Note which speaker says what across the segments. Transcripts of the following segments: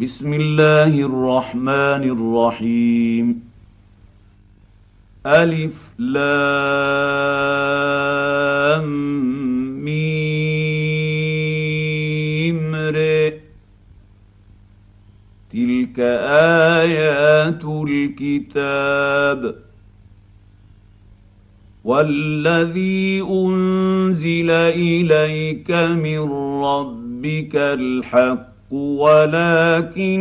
Speaker 1: بسم الله الرحمن الرحيم. ألف لام ميم تلك آيات الكتاب. والذي أنزل إليك من ربك الحق. ولكن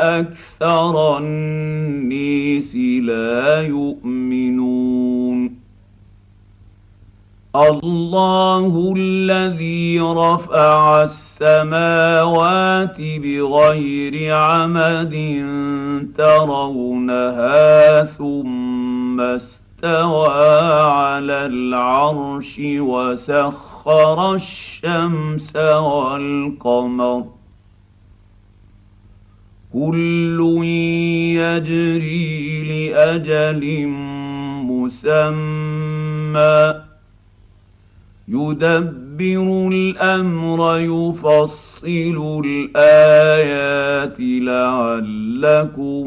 Speaker 1: أكثر النيس لا يؤمنون. الله الذي رفع السماوات بغير عمد ترونها ثم استوى على العرش وسخر الشمس والقمر. كل يجري لأجل مسمى. يدبر الأمر يفصل الآيات لعلكم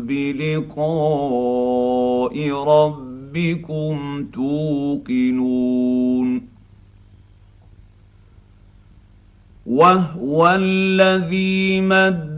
Speaker 1: بلقاء ربكم توقنون. وهو الذي مد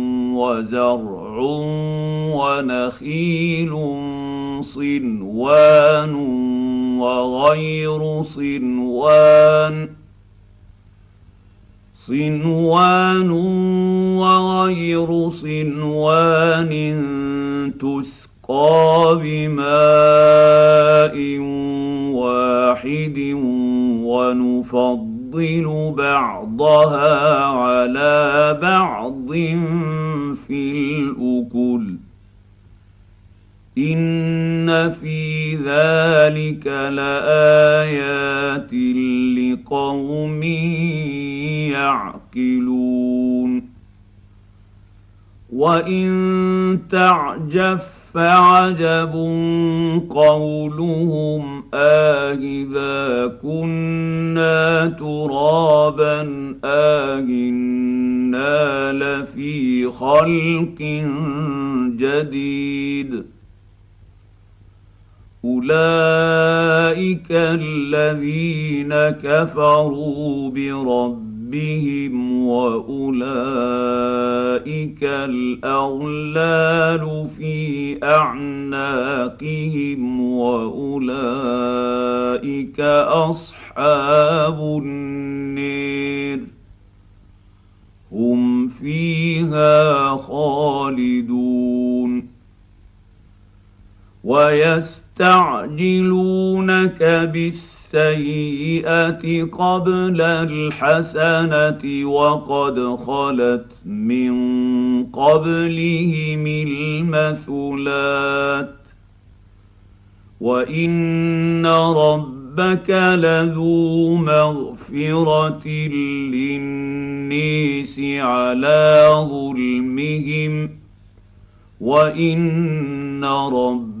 Speaker 1: وزرع ونخيل صنوان وغير صنوان. صنوان وغير صنوان تسقى بماء واحد ونفضل بعضها على بعض في الأكل. إن في ذلك لآيات لقوم يعقلون. وإن تعجب فعجب قولهم آهذا كنا ترابا آهنا لفي خلق جديد. أولئك الذين كفروا بربهم واولئك الاغلال في اعناقهم واولئك اصحاب النير هم فيها خالدون ويستعجلونك بالسيئة قبل الحسنة وقد خلت من قبلهم المثلات وإن ربك لذو مغفرة للنيس على ظلمهم وإن ربك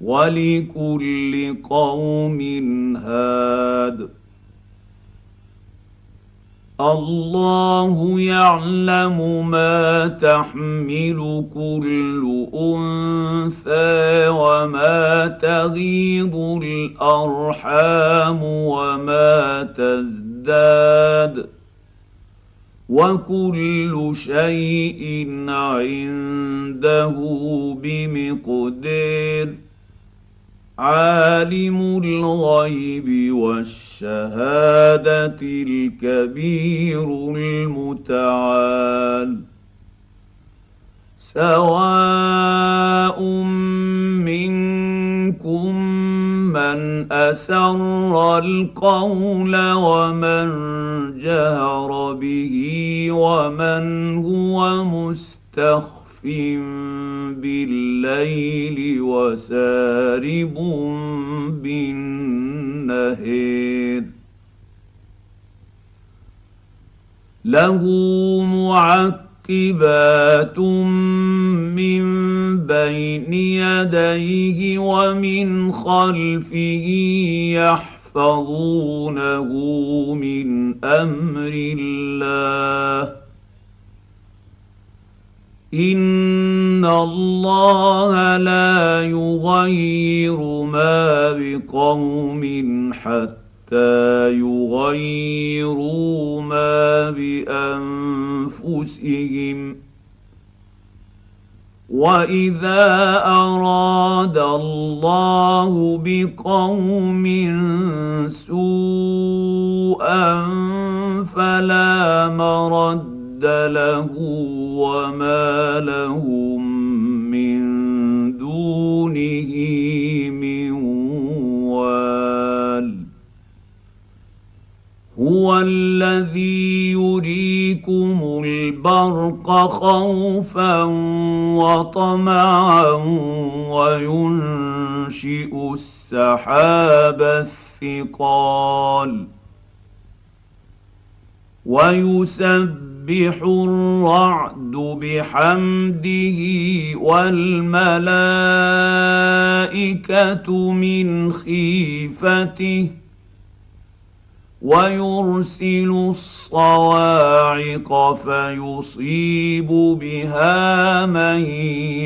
Speaker 1: ولكل قوم هاد. الله يعلم ما تحمل كل أنثى وما تغيض الأرحام وما تزداد. وكل شيء عنده بمقدار. عالم الغيب والشهادة الكبير المتعال. سواء منكم من أسر القول ومن جهر به ومن هو مستخف بالليل وسارب بالنهير له معقبات من بين يديه ومن خلفه يحفظونه من أمر الله. ان الله لا يغير ما بقوم حتى يغيروا ما بانفسهم واذا اراد الله بقوم سوءا فلا مرد مد له وما لهم من دونه من وال. هو الذي يريكم البرق خوفا وطمعا وينشئ السحاب الثقال. ويسبح يسبح الرعد بحمده والملائكة من خيفته ويرسل الصواعق فيصيب بها من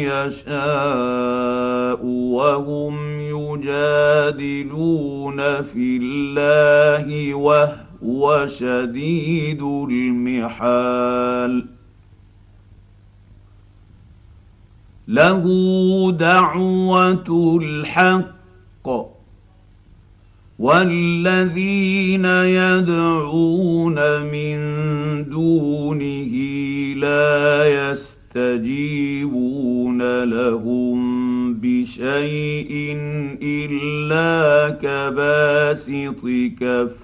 Speaker 1: يشاء وهم يجادلون في الله وهو هو شديد المحال. له دعوة الحق والذين يدعون من دونه لا يستجيبون لهم بشيء إلا كباسط كف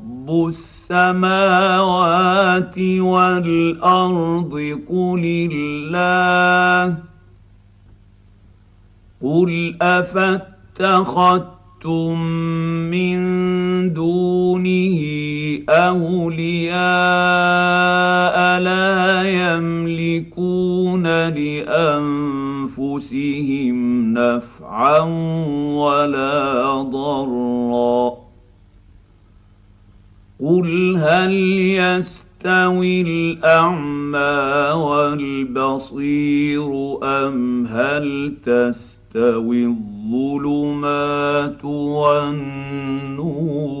Speaker 1: السماوات والأرض قل الله قل أفاتخذتم من دونه أولياء لا يملكون لأنفسهم نفعا ولا ضرا قل هل يستوي الاعمى والبصير ام هل تستوي الظلمات والنور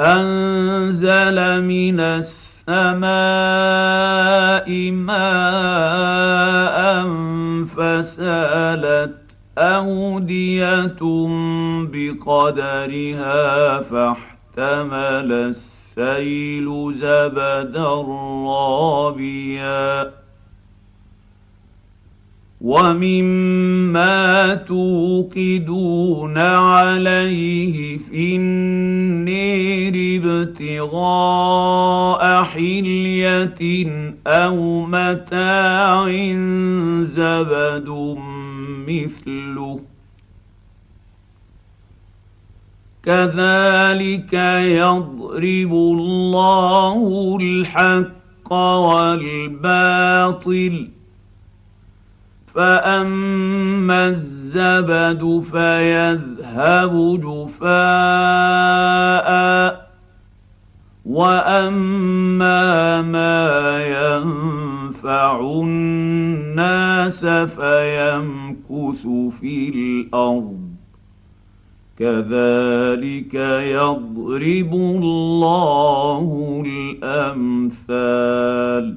Speaker 1: أنزل من السماء ماء فسالت أودية بقدرها فاحتمل السيل زبدا رابيا. ومما توقدون عليه في النير ابتغاء حلية أو متاع زبد مثله. كذلك يضرب الله الحق والباطل فاما الزبد فيذهب جفاء واما ما ينفع الناس فيمكث في الأرض كذلك يضرب الله الامثال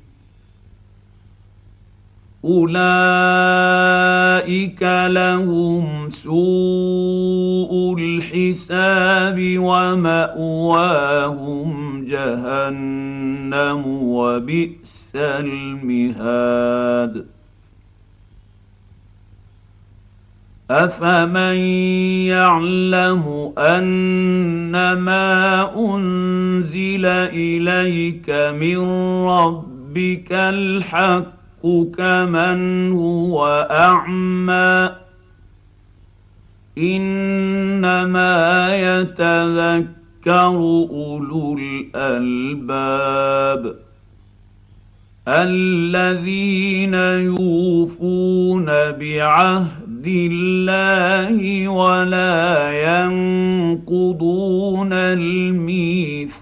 Speaker 1: أولئك لهم سوء الحساب ومأواهم جهنم وبئس المهاد. أفمن يعلم انما أنزل إليك من ربك الحق كمن هو اعمى انما يتذكر اولو الالباب الذين يوفون بعهد الله ولا ينقضون الميثاق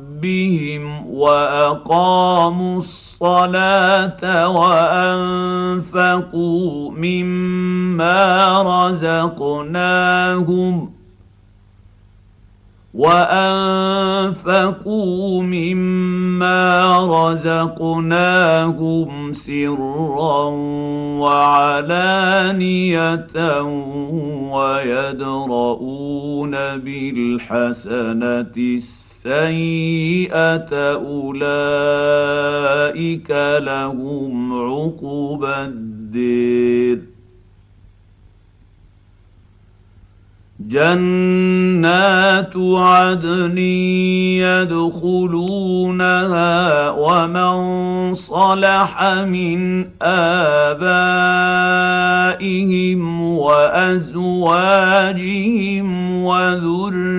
Speaker 1: ربهم وأقاموا الصلاة وأنفقوا مما رزقناهم وأنفقوا مما رزقناهم سرا وعلانية ويدرؤون بالحسنة السيئه السيئة أولئك لهم عقبى الدير. جنات عدن يدخلونها ومن صلح من آبائهم وأزواجهم وذرياتهم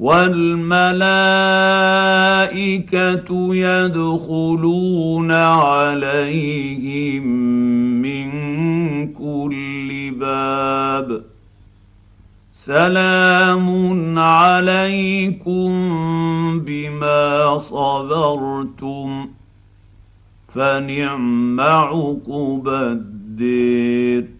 Speaker 1: والملائكة يدخلون عليهم من كل باب. سلام عليكم بما صبرتم فنعم عقب الدير.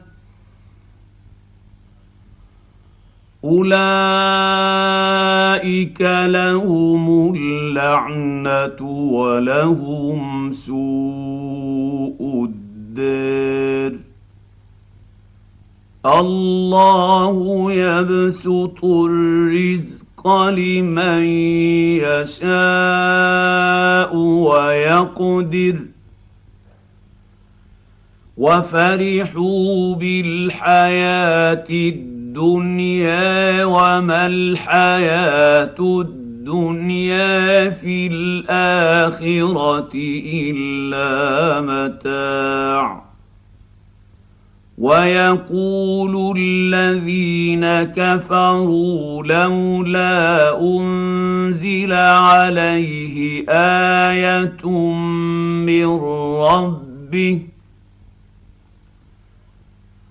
Speaker 1: أولئك لهم اللعنة ولهم سوء الدار الله يبسط الرزق لمن يشاء ويقدر. وفرحوا بالحياة الدنيا الدنيا وما الحياة الدنيا في الآخرة إلا متاع. ويقول الذين كفروا لولا أنزل عليه آية من ربه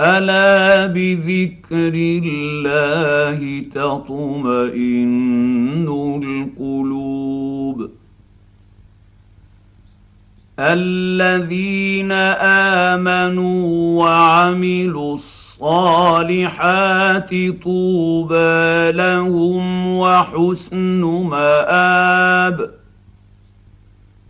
Speaker 1: ألا بذكر الله تطمئن القلوب الذين آمنوا وعملوا الصالحات طوبى لهم وحسن مآب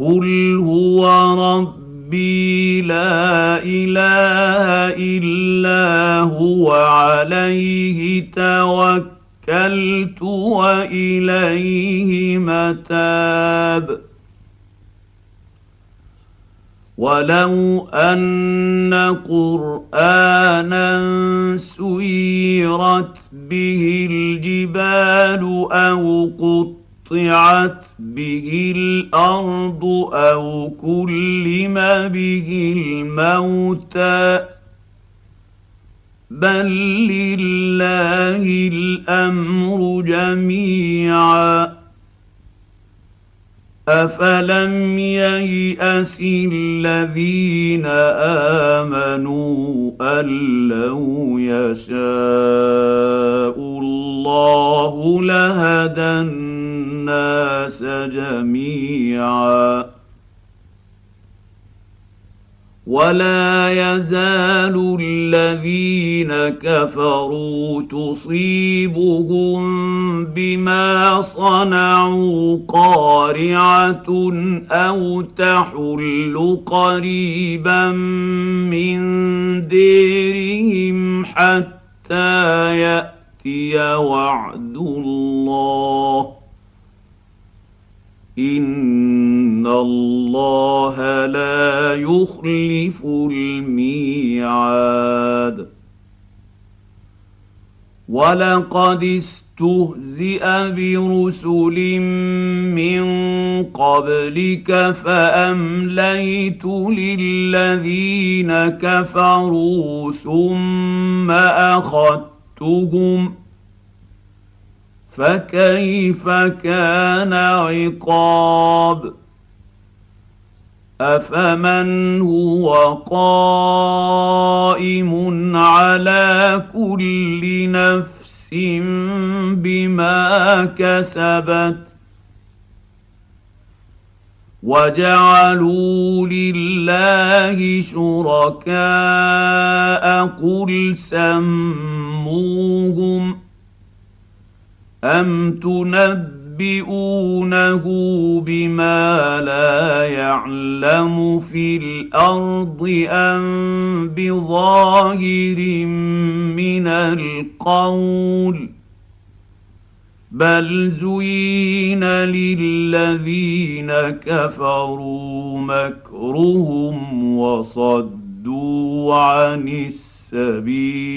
Speaker 1: قل هو ربي لا اله الا هو عليه توكلت واليه متاب ولو ان قرانا سيرت به الجبال أو قط قطعت به الأرض أو كلم به الموتى بل لله الأمر جميعا أفلم ييأس الذين آمنوا أن لو يشاء الله لهدى الناس جميعا. ولا يزال الذين كفروا تصيبهم بما صنعوا قارعة أو تحل قريبا من ديرهم حتى يأتي وعد الله. ان الله لا يخلف الميعاد. ولقد استهزئ برسل من قبلك فامليت للذين كفروا ثم اخذتهم فكيف كان عقاب؟ أفمن هو قائم على كل نفس بما كسبت؟ وجعلوا لله شركاء قل سموهم ام تنبئ ينبئونه بما لا يعلم في الأرض ام بظاهر من القول بل زين للذين كفروا مكرهم وصدوا عن السبيل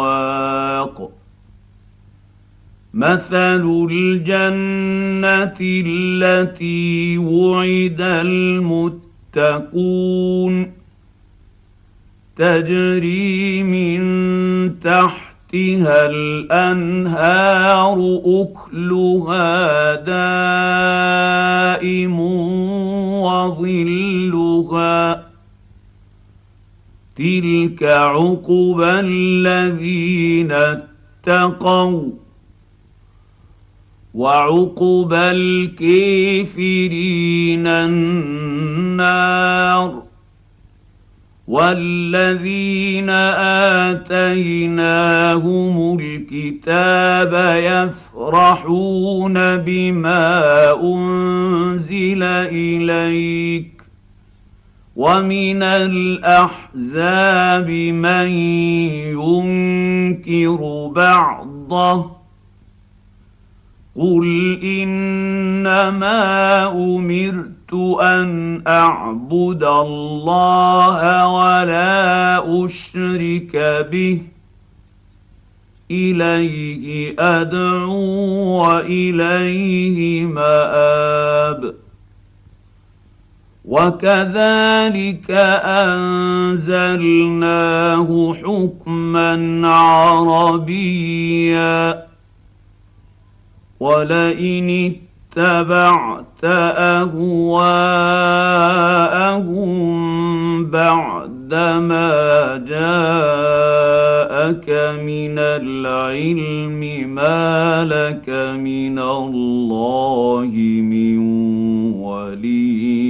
Speaker 1: واق مثل الجنة التي وعد المتقون. تجري من تحتها الأنهار أكلها دائم وظلها. تلك عقبى الذين اتقوا وعقبى الكافرين النار والذين اتيناهم الكتاب يفرحون بما انزل اليك ومن الاحزاب من ينكر بعضه قل انما امرت ان اعبد الله ولا اشرك به اليه ادعو واليه ماب وكذلك أنزلناه حكما عربيا. ولئن اتبعت أهواءهم بعدما جاءك من العلم ما لك من الله من ولي.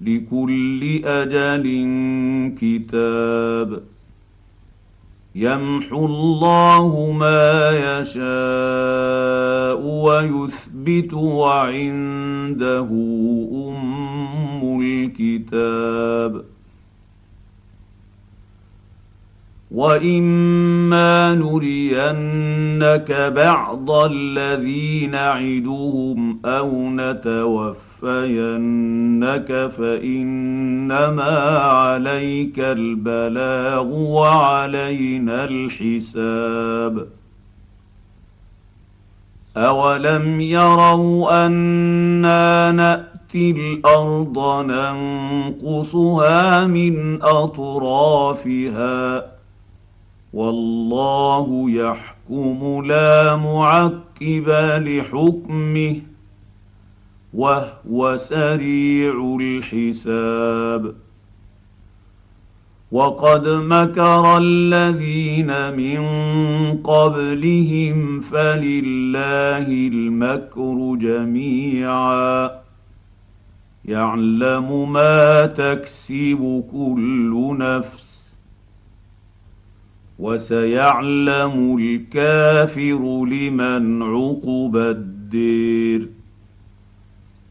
Speaker 1: لكل أجل كتاب يمحو الله ما يشاء ويثبت وعنده أم الكتاب وإما نرينك بعض الذي نعدهم أو نتوفى نتوفينك فانما عليك البلاغ وعلينا الحساب اولم يروا أنا ناتي الأرض ننقصها من اطرافها والله يحكم لا معقب لحكمه وهو سريع الحساب. وقد مكر الذين من قبلهم فلله المكر جميعا. يعلم ما تكسب كل نفس وسيعلم الكافر لمن عقب الدير.